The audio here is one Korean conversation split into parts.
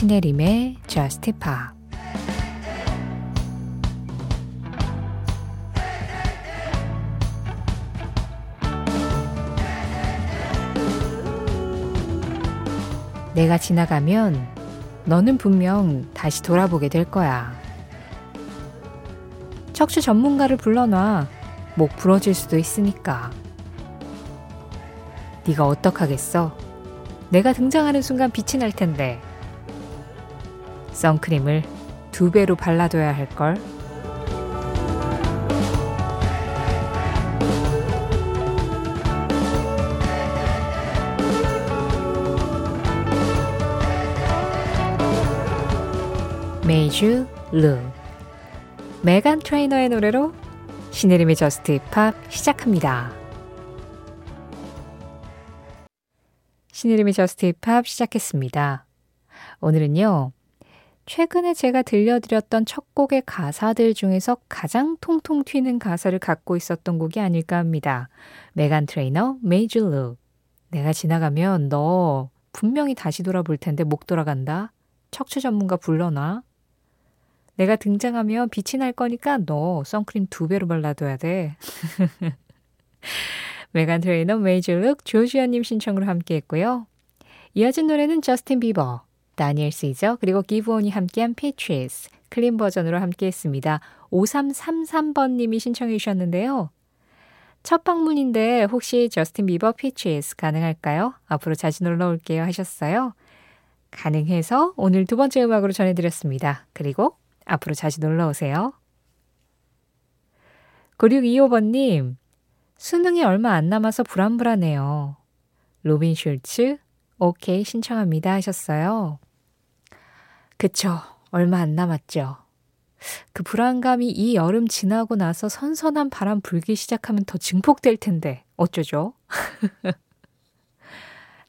신혜림의 Just Pop 내가 지나가면 너는 분명 다시 돌아보게 될 거야. 척추 전문가를 불러놔. 목 부러질 수도 있으니까. 네가 어떡하겠어? 내가 등장하는 순간 빛이 날 텐데. 선크림을 두 배로 발라둬야 할걸. 메이주 루 메간 트레이너의 노래로 신혜림의 Just Pop 시작합니다. 신혜림의 Just Pop 시작했습니다. 오늘은요. 최근에 제가 들려드렸던 첫 곡의 가사들 중에서 가장 통통 튀는 가사를 갖고 있었던 곡이 아닐까 합니다. 메간 트레이너, Made You Look. 내가 지나가면 너 분명히 다시 돌아볼 텐데 목 돌아간다. 척추 전문가 불러놔. 내가 등장하면 빛이 날 거니까 너 선크림 두 배로 발라둬야 돼. 메간 트레이너 Made You Look 조지아님 신청으로 함께 했고요. 이어진 노래는 저스틴 비버, 다니엘 시저, 그리고 기브온이 함께한 Peaches, clean 버전으로 함께 했습니다. 5333번님이 신청해 주셨는데요. 첫 방문인데 혹시 저스틴 비버 Peaches 가능할까요? 앞으로 자주 놀러 올게요 하셨어요. 가능해서 오늘 두 번째 음악으로 전해드렸습니다. 그리고 앞으로 자주 놀러 오세요. 9625번님, 수능이 얼마 안 남아서 불안불안해요. 로빈 슐츠, 오케이 신청합니다 하셨어요. 그쵸. 얼마 안 남았죠. 그 불안감이 이 여름 지나고 나서 선선한 바람 불기 시작하면 더 증폭될 텐데, 어쩌죠?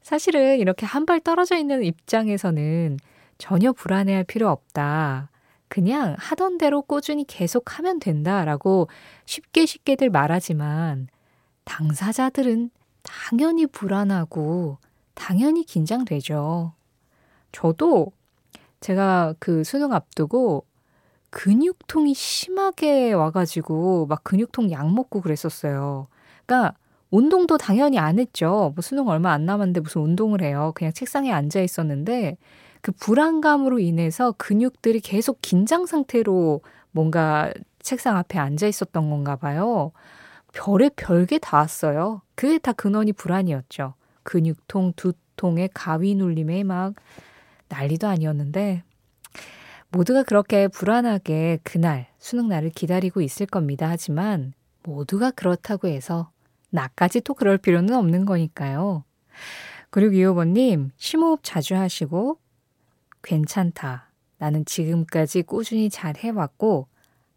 사실은 이렇게 한 발 떨어져 있는 입장에서는 전혀 불안해할 필요 없다. 그냥 하던 대로 꾸준히 계속 하면 된다라고 쉽게 쉽게들 말하지만 당사자들은 당연히 불안하고 당연히 긴장되죠. 저도 제가 그 수능 앞두고 근육통이 심하게 와가지고 막 근육통 약 먹고 그랬었어요. 그러니까 운동도 당연히 안 했죠. 뭐 수능 얼마 안 남았는데 무슨 운동을 해요. 그냥 책상에 앉아 있었는데 그 불안감으로 인해서 근육들이 계속 긴장 상태로 뭔가 책상 앞에 앉아 있었던 건가 봐요. 별의 별게 다 왔어요. 그게 다 근원이 불안이었죠. 근육통, 두통에 가위 눌림에 막 난리도 아니었는데 모두가 그렇게 불안하게 그날 수능 날을 기다리고 있을 겁니다. 하지만 모두가 그렇다고 해서 나까지 또 그럴 필요는 없는 거니까요. 그리고 이호번님 심호흡 자주 하시고 괜찮다. 나는 지금까지 꾸준히 잘 해왔고,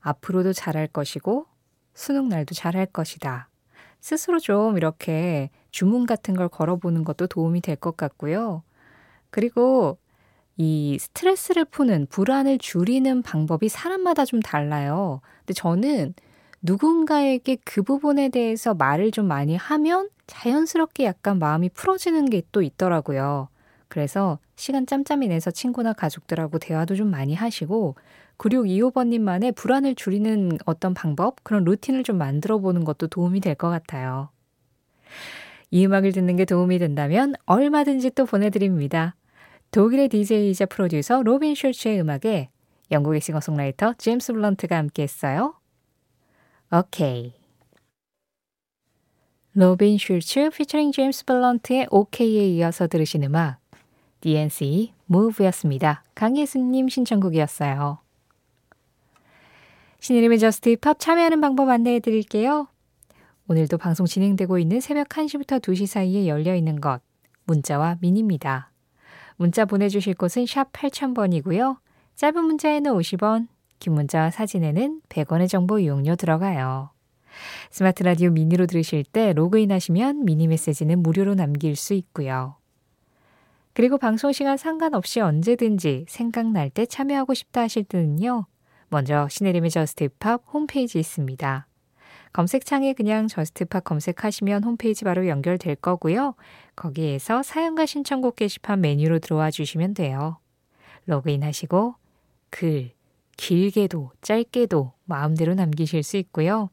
앞으로도 잘할 것이고, 수능 날도 잘할 것이다. 스스로 좀 이렇게 주문 같은 걸 걸어보는 것도 도움이 될 것 같고요. 그리고 이 스트레스를 푸는 불안을 줄이는 방법이 사람마다 좀 달라요. 근데 저는 누군가에게 그 부분에 대해서 말을 좀 많이 하면 자연스럽게 약간 마음이 풀어지는 게 또 있더라고요. 그래서 시간 짬짬이 내서 친구나 가족들하고 대화도 좀 많이 하시고 9625번님만의 불안을 줄이는 어떤 방법, 그런 루틴을 좀 만들어 보는 것도 도움이 될 것 같아요. 이 음악을 듣는 게 도움이 된다면 얼마든지 또 보내드립니다. 독일의 DJ이자 프로듀서 로빈 슐츠의 음악에 영국의 싱어송라이터 제임스 블런트가 함께 했어요. 오케이. 로빈 슐츠 피처링 제임스 블런트의 OK에 이어서 들으신 음악 DNCE Move였습니다. 강예수님 신청곡이었어요. 신혜림의 Just Pop 참여하는 방법 안내해 드릴게요. 오늘도 방송 진행되고 있는 새벽 1시부터 2시 사이에 열려 있는 것, 문자와 미니입니다. 문자 보내주실 곳은 샵 8000번이고요. 짧은 문자에는 50원, 긴 문자와 사진에는 100원의 정보 이용료 들어가요. 스마트 라디오 미니로 들으실 때 로그인 하시면 미니 메시지는 무료로 남길 수 있고요. 그리고 방송 시간 상관없이 언제든지 생각날 때 참여하고 싶다 하실 때는요. 먼저 신혜림의 Just Pop 홈페이지 있습니다. 검색창에 그냥 Just Pop 검색하시면 홈페이지 바로 연결될 거고요. 거기에서 사연과 신청곡 게시판 메뉴로 들어와 주시면 돼요. 로그인 하시고 글, 길게도 짧게도 마음대로 남기실 수 있고요.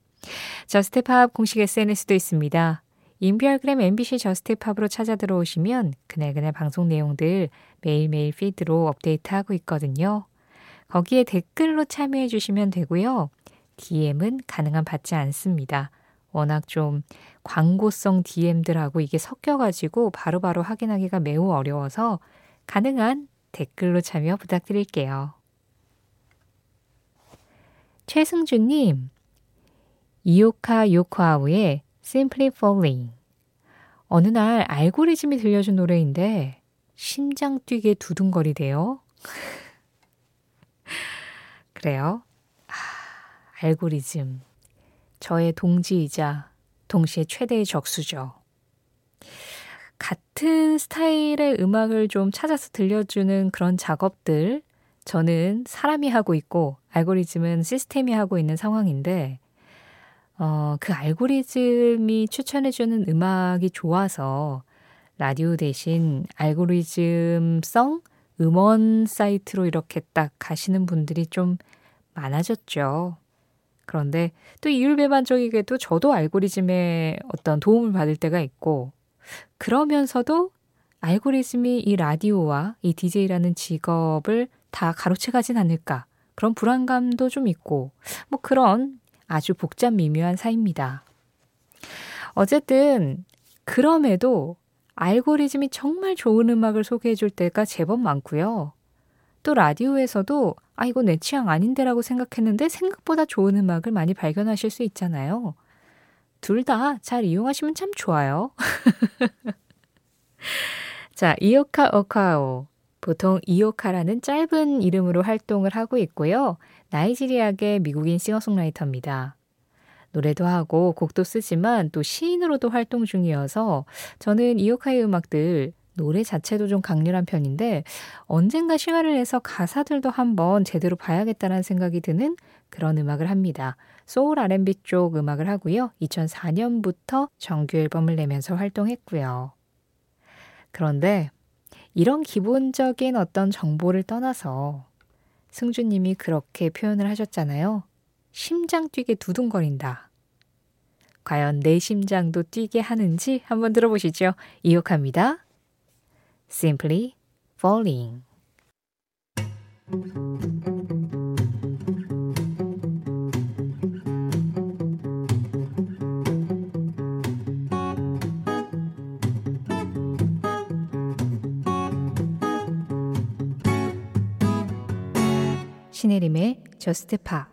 Just Pop 공식 SNS도 있습니다. 인별그램 MBC Just Pop으로 찾아 들어오시면 그날그날 방송 내용들 매일매일 피드로 업데이트하고 있거든요. 거기에 댓글로 참여해 주시면 되고요. DM은 가능한 받지 않습니다. 워낙 좀 광고성 DM들하고 이게 섞여가지고 바로바로 바로 확인하기가 매우 어려워서 가능한 댓글로 참여 부탁드릴게요. 최승주님, 이오카 요코아우의 Simply Falling. 어느 날 알고리즘이 들려준 노래인데 심장 뛰게 두둥거리대요. 그래요? 아, 알고리즘. 저의 동지이자 동시에 최대의 적수죠. 같은 스타일의 음악을 좀 찾아서 들려주는 그런 작업들, 저는 사람이 하고 있고, 알고리즘은 시스템이 하고 있는 상황인데, 어, 그 알고리즘이 추천해주는 음악이 좋아서 라디오 대신 알고리즘성 음원 사이트로 이렇게 딱 가시는 분들이 좀 많아졌죠. 그런데 또 이율배반적이게도 저도 알고리즘에 어떤 도움을 받을 때가 있고 그러면서도 알고리즘이 이 라디오와 이 DJ라는 직업을 다 가로채 가진 않을까 그런 불안감도 좀 있고 뭐 그런 아주 복잡 미묘한 사이입니다. 어쨌든 그럼에도 알고리즘이 정말 좋은 음악을 소개해 줄 때가 제법 많고요. 또 라디오에서도 아, 이거 내 취향 아닌데라고 생각했는데 생각보다 좋은 음악을 많이 발견하실 수 있잖아요. 둘 다 잘 이용하시면 참 좋아요. 자, 이오카 오카오. 보통 이오카라는 짧은 이름으로 활동을 하고 있고요. 나이지리아계 미국인 싱어송라이터입니다. 노래도 하고 곡도 쓰지만 또 시인으로도 활동 중이어서 저는 이오카의 음악들 노래 자체도 좀 강렬한 편인데 언젠가 시간을 내서 가사들도 한번 제대로 봐야겠다는 생각이 드는 그런 음악을 합니다. 소울 R&B 쪽 음악을 하고요. 2004년부터 정규 앨범을 내면서 활동했고요. 그런데 이런 기본적인 어떤 정보를 떠나서 승주님이 그렇게 표현을 하셨잖아요. 심장 뛰게 두둥거린다. 과연 내 심장도 뛰게 하는지 한번 들어보시죠. 이옥합니다. Simply Falling. 신혜림의 저스트 파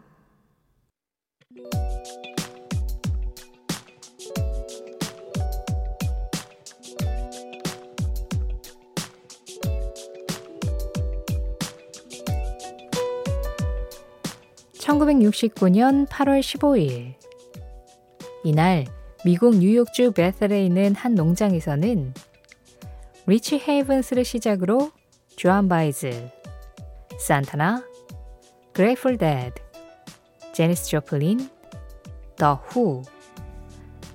(1969년 8월 15일) 이날 미국 뉴욕주 베셀에 있는 한 농장에서는 리치 헤이븐스를 시작으로 조안 바에즈, 산타나, 그레이트풀 데드, 제니스 조플린, 더 후,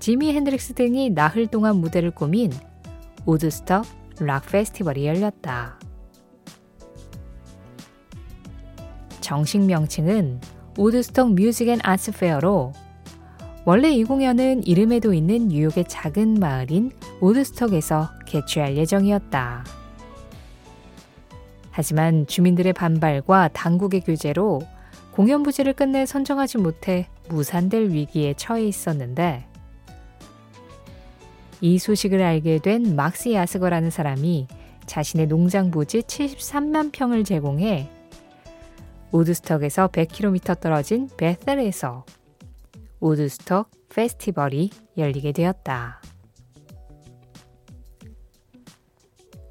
지미 핸드릭스 등이 나흘 동안 무대를 꾸민 우드스톡 락 페스티벌이 열렸다. 정식 명칭은 우드스톡 Music and Arts Fair로 원래 이 공연은 이름에도 있는 뉴욕의 작은 마을인 우드스톡에서 개최할 예정이었다. 하지만 주민들의 반발과 당국의 규제로 공연 부지를 끝내 선정하지 못해 무산될 위기에 처해 있었는데 이 소식을 알게 된 막스 야스거라는 사람이 자신의 농장 부지 73만 평을 제공해 우드스톡에서 100km 떨어진 베셀에서 우드스톡 페스티벌이 열리게 되었다.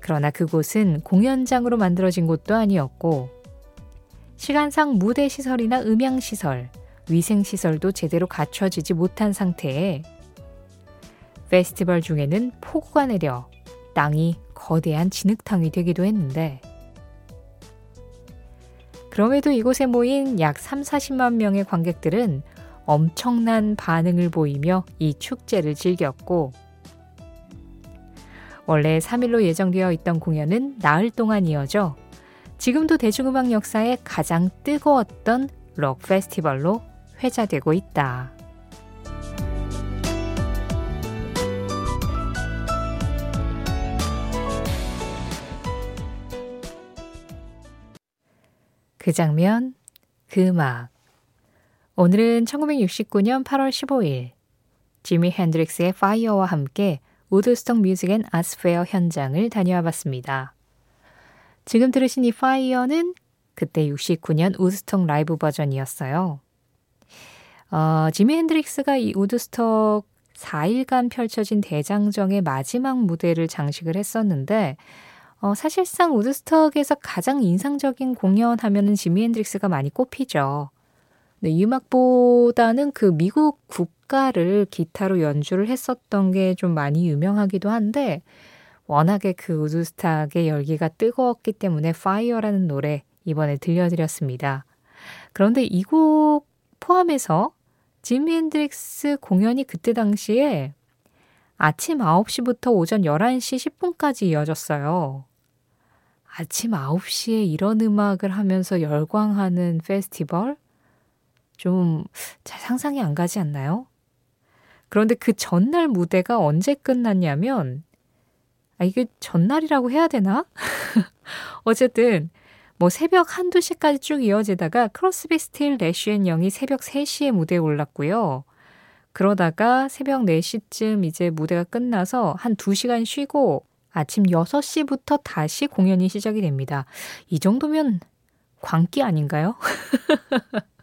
그러나 그곳은 공연장으로 만들어진 곳도 아니었고, 시간상 무대 시설이나 음향 시설, 위생 시설도 제대로 갖춰지지 못한 상태에 페스티벌 중에는 폭우가 내려 땅이 거대한 진흙탕이 되기도 했는데, 그럼에도 이곳에 모인 약 3, 40만 명의 관객들은 엄청난 반응을 보이며 이 축제를 즐겼고, 원래 3일로 예정되어 있던 공연은 나흘 동안 이어져 지금도 대중음악 역사의 가장 뜨거웠던 록 페스티벌로 회자되고 있다. 그 장면, 그 음악. 오늘은 1969년 8월 15일 지미 핸드릭스의 파이어와 함께 우드스톡 Music and Arts Fair 현장을 다녀와 봤습니다. 지금 들으신 이 Fire는 그때 69년 우드스톡 라이브 버전이었어요. 어, 지미 핸드릭스가 이 우드스톡 4일간 펼쳐진 대장정의 마지막 무대를 장식을 했었는데 어, 사실상 우드스톡에서 가장 인상적인 공연 하면은 지미 핸드릭스가 많이 꼽히죠. 네, 이 음악보다는 그 미국 국가를 기타로 연주를 했었던 게 좀 많이 유명하기도 한데 워낙에 그 우드스탁의 열기가 뜨거웠기 때문에 Fire라는 노래 이번에 들려드렸습니다. 그런데 이 곡 포함해서 지미 핸드릭스 공연이 그때 당시에 아침 9시부터 오전 11시 10분까지 이어졌어요. 아침 9시에 이런 음악을 하면서 열광하는 페스티벌? 좀 잘 상상이 안 가지 않나요? 그런데 그 전날 무대가 언제 끝났냐면, 아, 이게 전날이라고 해야 되나? 어쨌든, 뭐 새벽 한두 시까지 쭉 이어지다가 크로스비 스틸스 내쉬 앤 영이 새벽 3시에 무대에 올랐고요. 그러다가 새벽 4시쯤 이제 무대가 끝나서 한 2시간 쉬고 아침 6시부터 다시 공연이 시작이 됩니다. 이 정도면 광기 아닌가요?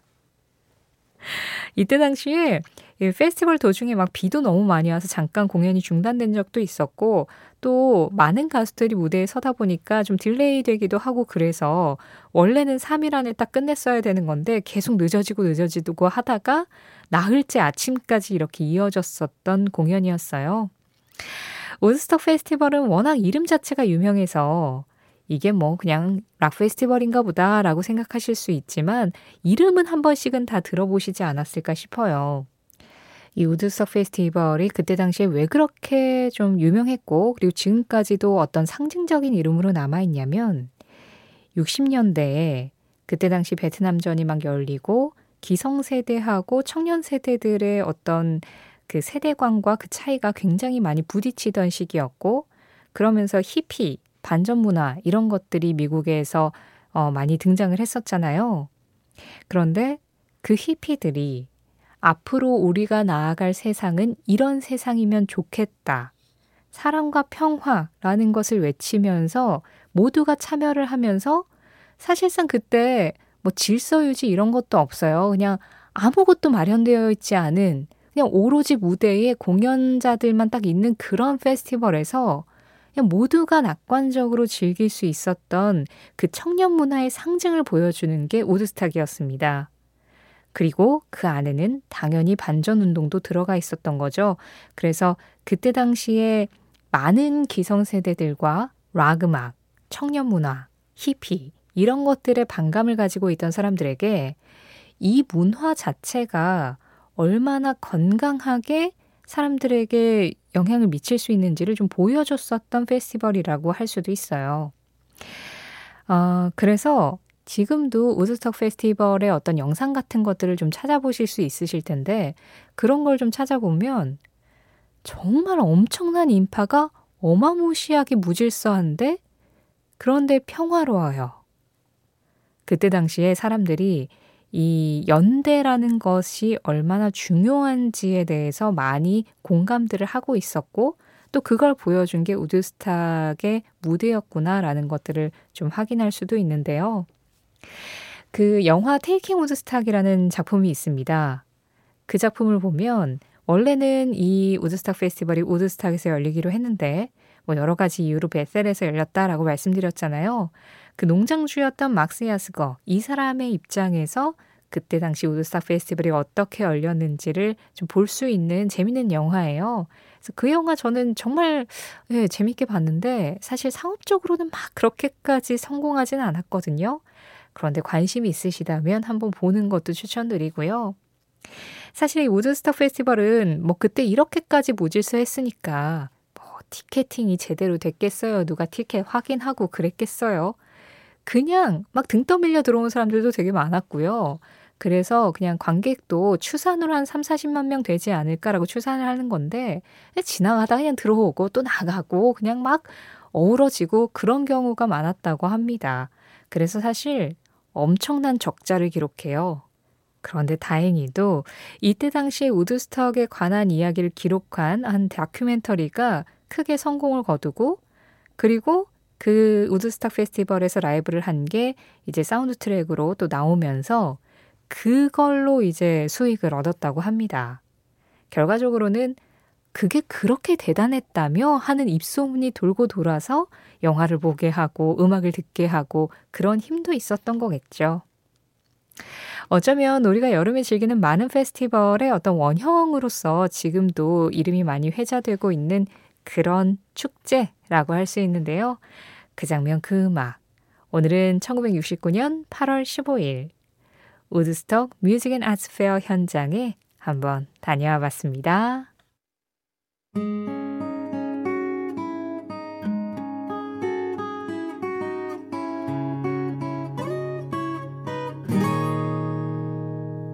이때 당시에 페스티벌 도중에 막 비도 너무 많이 와서 잠깐 공연이 중단된 적도 있었고 또 많은 가수들이 무대에 서다 보니까 좀 delay 되기도 하고 그래서 원래는 3일 안에 딱 끝냈어야 되는 건데 계속 늦어지고 늦어지고 하다가 나흘째 아침까지 이렇게 이어졌었던 공연이었어요. 우드스톡 페스티벌은 워낙 이름 자체가 유명해서 이게 뭐 그냥 락 페스티벌인가 보다라고 생각하실 수 있지만 이름은 한 번씩은 다 들어보시지 않았을까 싶어요. 이 우드스톡 페스티벌이 그때 당시에 왜 그렇게 좀 유명했고 그리고 지금까지도 어떤 상징적인 이름으로 남아있냐면 60년대에 그때 당시 베트남전이 막 열리고 기성세대하고 청년 세대들의 어떤 그 세대관과 그 차이가 굉장히 많이 부딪히던 시기였고 그러면서 히피, 반전 문화 이런 것들이 미국에서 어, 많이 등장을 했었잖아요. 그런데 그 히피들이 앞으로 우리가 나아갈 세상은 이런 세상이면 좋겠다. 사랑과 평화라는 것을 외치면서 모두가 참여를 하면서 사실상 그때 뭐 질서 유지 이런 것도 없어요. 그냥 아무것도 마련되어 있지 않은 그냥 오로지 무대에 공연자들만 딱 있는 그런 페스티벌에서 그냥 모두가 낙관적으로 즐길 수 있었던 그 청년 문화의 상징을 보여주는 게 오드스탁이었습니다. 그리고 그 안에는 당연히 반전 운동도 들어가 있었던 거죠. 그래서 그때 당시에 많은 기성세대들과 락 음악, 청년 문화, 히피 이런 것들의 반감을 가지고 있던 사람들에게 이 문화 자체가 얼마나 건강하게 사람들에게 영향을 미칠 수 있는지를 좀 보여줬었던 페스티벌이라고 할 수도 있어요. 어, 그래서 지금도 우드스톡 페스티벌의 어떤 영상 같은 것들을 좀 찾아보실 수 있으실 텐데 그런 걸 좀 찾아보면 정말 엄청난 인파가 어마무시하게 무질서한데 그런데 평화로워요. 그때 당시에 사람들이 이 연대라는 것이 얼마나 중요한지에 대해서 많이 공감들을 하고 있었고 또 그걸 보여준 게 우드스탁의 무대였구나라는 것들을 좀 확인할 수도 있는데요. 그 영화 테이킹 우드스탁이라는 작품이 있습니다. 그 작품을 보면 원래는 이 우드스탁 페스티벌이 우드스탁에서 열리기로 했는데 뭐 여러 가지 이유로 베셀에서 열렸다라고 말씀드렸잖아요. 그 농장주였던 막스 야스거 이 사람의 입장에서 그때 당시 우드스탁 페스티벌이 어떻게 열렸는지를 좀 볼 수 있는 재밌는 영화예요. 그래서 그 영화 저는 정말 예, 재밌게 봤는데 사실 상업적으로는 막 그렇게까지 성공하지는 않았거든요. 그런데 관심이 있으시다면 한번 보는 것도 추천드리고요. 사실 이 우드스탁 페스티벌은 뭐 그때 이렇게까지 무질서 했으니까 뭐 티켓팅이 제대로 됐겠어요. 누가 티켓 확인하고 그랬겠어요. 그냥 막 등 떠밀려 들어온 사람들도 되게 많았고요. 그래서 그냥 관객도 추산으로 한 3, 40만 명 되지 않을까라고 추산을 하는 건데 지나가다 그냥 들어오고 또 나가고 그냥 막 어우러지고 그런 경우가 많았다고 합니다. 그래서 사실 엄청난 적자를 기록해요. 그런데 다행히도 이때 당시에 우드스탁에 관한 이야기를 기록한 한 다큐멘터리가 크게 성공을 거두고 그리고 그 우드스탁 페스티벌에서 라이브를 한 게 이제 사운드 트랙으로 또 나오면서 그걸로 이제 수익을 얻었다고 합니다. 결과적으로는 그게 그렇게 대단했다며 하는 입소문이 돌고 돌아서 영화를 보게 하고 음악을 듣게 하고 그런 힘도 있었던 거겠죠. 어쩌면 우리가 여름에 즐기는 많은 페스티벌의 어떤 원형으로서 지금도 이름이 많이 회자되고 있는 그런 축제라고 할 수 있는데요. 그 장면, 그 음악. 오늘은 1969년 8월 15일 Woodstock Music and Arts Fair 현장에 한번 다녀와 봤습니다.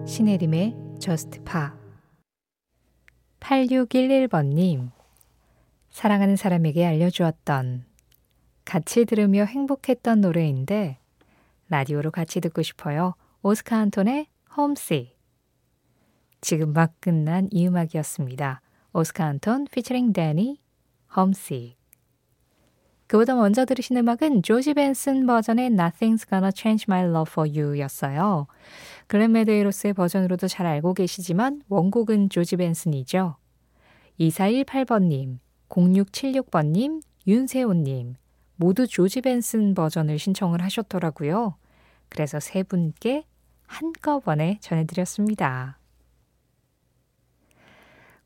신혜림의 Just Pa 8611번님 사랑하는 사람에게 알려주었던 같이 들으며 행복했던 노래인데 라디오로 같이 듣고 싶어요. 오스카 안톤의 홈시. 지금 막 끝난 이 음악이었습니다. 오스카 안톤 피처링 데니 홈시. 그보다 먼저 들으신 음악은 조지 벤슨 버전의 Nothing's Gonna Change My Love for You 였어요. 글렌 메데이로스의 버전으로도 잘 알고 계시지만 원곡은 조지 벤슨이죠. 2418번님, 0676번님, 윤세호님, 모두 조지 벤슨 버전을 신청을 하셨더라고요. 그래서 세 분께 한꺼번에 전해드렸습니다.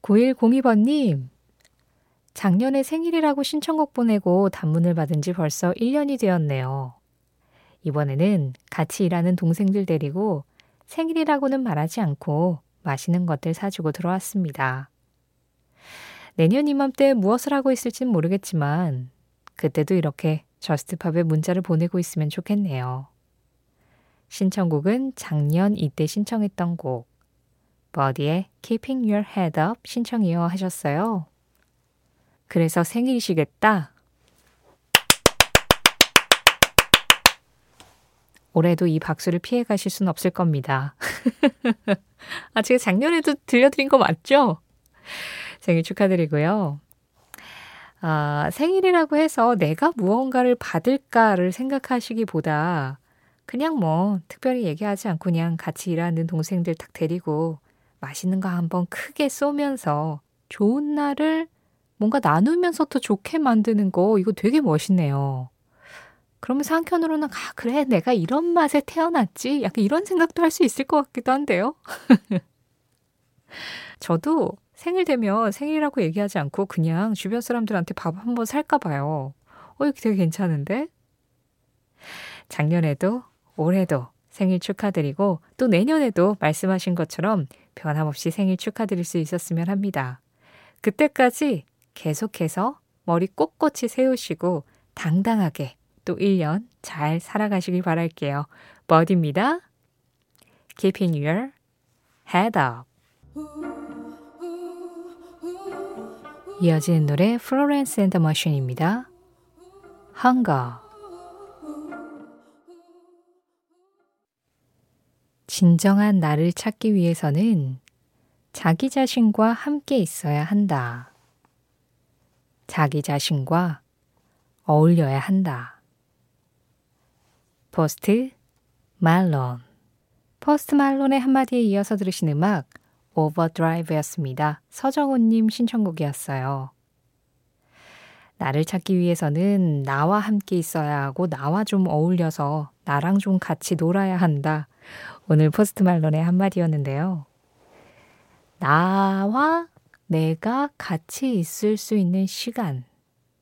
9102번님, 작년에 생일이라고 신청곡 보내고 단문을 받은 지 벌써 1년이 되었네요. 이번에는 같이 일하는 동생들 데리고 생일이라고는 말하지 않고 맛있는 것들 사주고 들어왔습니다. 내년 이맘때 무엇을 하고 있을지는 모르겠지만 그때도 이렇게 저스트팝에 문자를 보내고 있으면 좋겠네요. 신청곡은 작년 이때 신청했던 곡 버디의 Keeping Your Head Up 신청이요 하셨어요. 그래서 생일이시겠다. 올해도 이 박수를 피해 가실 수는 없을 겁니다. 아, 제가 작년에도 들려드린 거 맞죠? 생일 축하드리고요. 아, 생일이라고 해서 내가 무언가를 받을까를 생각하시기보다 그냥 뭐 특별히 얘기하지 않고 그냥 같이 일하는 동생들 딱 데리고 맛있는 거 한번 크게 쏘면서 좋은 날을 뭔가 나누면서 더 좋게 만드는 거 이거 되게 멋있네요. 그러면서 한편으로는 아 그래 내가 이런 맛에 태어났지 약간 이런 생각도 할 수 있을 것 같기도 한데요. 저도 생일 되면 생일이라고 얘기하지 않고 그냥 주변 사람들한테 밥 한 번 살까 봐요. 어, 이거 되게 괜찮은데? 작년에도 올해도 생일 축하드리고 또 내년에도 말씀하신 것처럼 변함없이 생일 축하드릴 수 있었으면 합니다. 그때까지 계속해서 머리 꼿꼿이 세우시고 당당하게 또 1년 잘 살아가시길 바랄게요. Birdy입니다. Keeping your head up. 이어지는 노래 Florence and the Machine입니다. Hunger 진정한 나를 찾기 위해서는 자기 자신과 함께 있어야 한다. 자기 자신과 어울려야 한다. 포스트 말론 포스트 말론의 한마디에 이어서 들으신 음악 Overdrive였습니다. 서정훈님 신청곡이었어요. 나를 찾기 위해서는 나와 함께 있어야 하고 나와 좀 어울려서 나랑 좀 같이 놀아야 한다. 오늘 포스트 말론의 한마디였는데요. 나와 내가 같이 있을 수 있는 시간.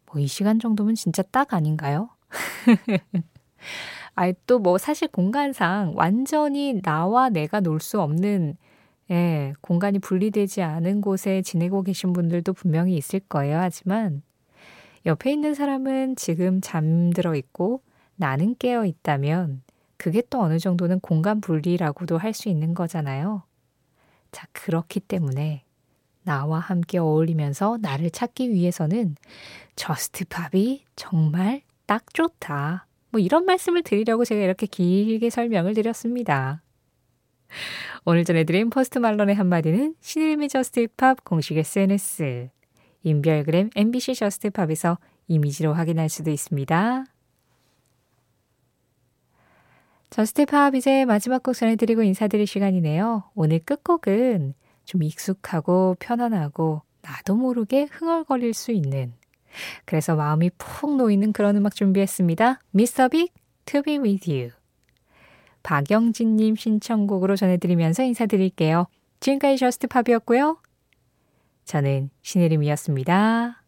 뭐 이 시간 정도면 진짜 딱 아닌가요? 아이, 또 뭐 사실 공간상 완전히 나와 내가 놀 수 없는 예, 공간이 분리되지 않은 곳에 지내고 계신 분들도 분명히 있을 거예요. 하지만 옆에 있는 사람은 지금 잠들어 있고 나는 깨어 있다면 그게 또 어느 정도는 공간 분리라고도 할 수 있는 거잖아요. 자, 그렇기 때문에 나와 함께 어울리면서 나를 찾기 위해서는 Just Pop이 정말 딱 좋다. 뭐 이런 말씀을 드리려고 제가 이렇게 길게 설명을 드렸습니다. 오늘 전해드린 포스트 말론의 한마디는 신혜림의 Just Pop 공식 SNS, 인별그램 MBC Just Pop에서 이미지로 확인할 수도 있습니다. Just Pop 이제 마지막 곡 전해드리고 인사드릴 시간이네요. 오늘 끝곡은 좀 익숙하고 편안하고 나도 모르게 흥얼거릴 수 있는 그래서 마음이 푹 놓이는 그런 음악 준비했습니다. Mr. Big To Be With You 박영진님 신청곡으로 전해드리면서 인사드릴게요. 지금까지 Just Pop이었고요. 저는 신혜림이었습니다.